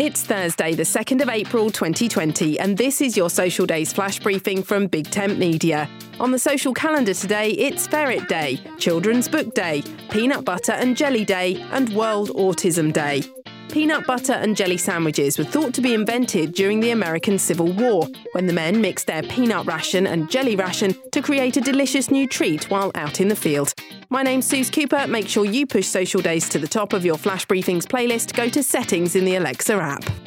It's Thursday, the 2nd of April 2020, and this is your Social Days flash briefing from Big Tent Media. On the social calendar today, it's Ferret Day, Children's Book Day, Peanut Butter and Jelly Day, and World Autism Day. Peanut butter and jelly sandwiches were thought to be invented during the American Civil War, when the men mixed their peanut ration and jelly ration to create a delicious new treat while out in the field. My name's Suze Cooper. Make sure you push Social Days to the top of your Flash Briefings playlist. Go to Settings in the Alexa app.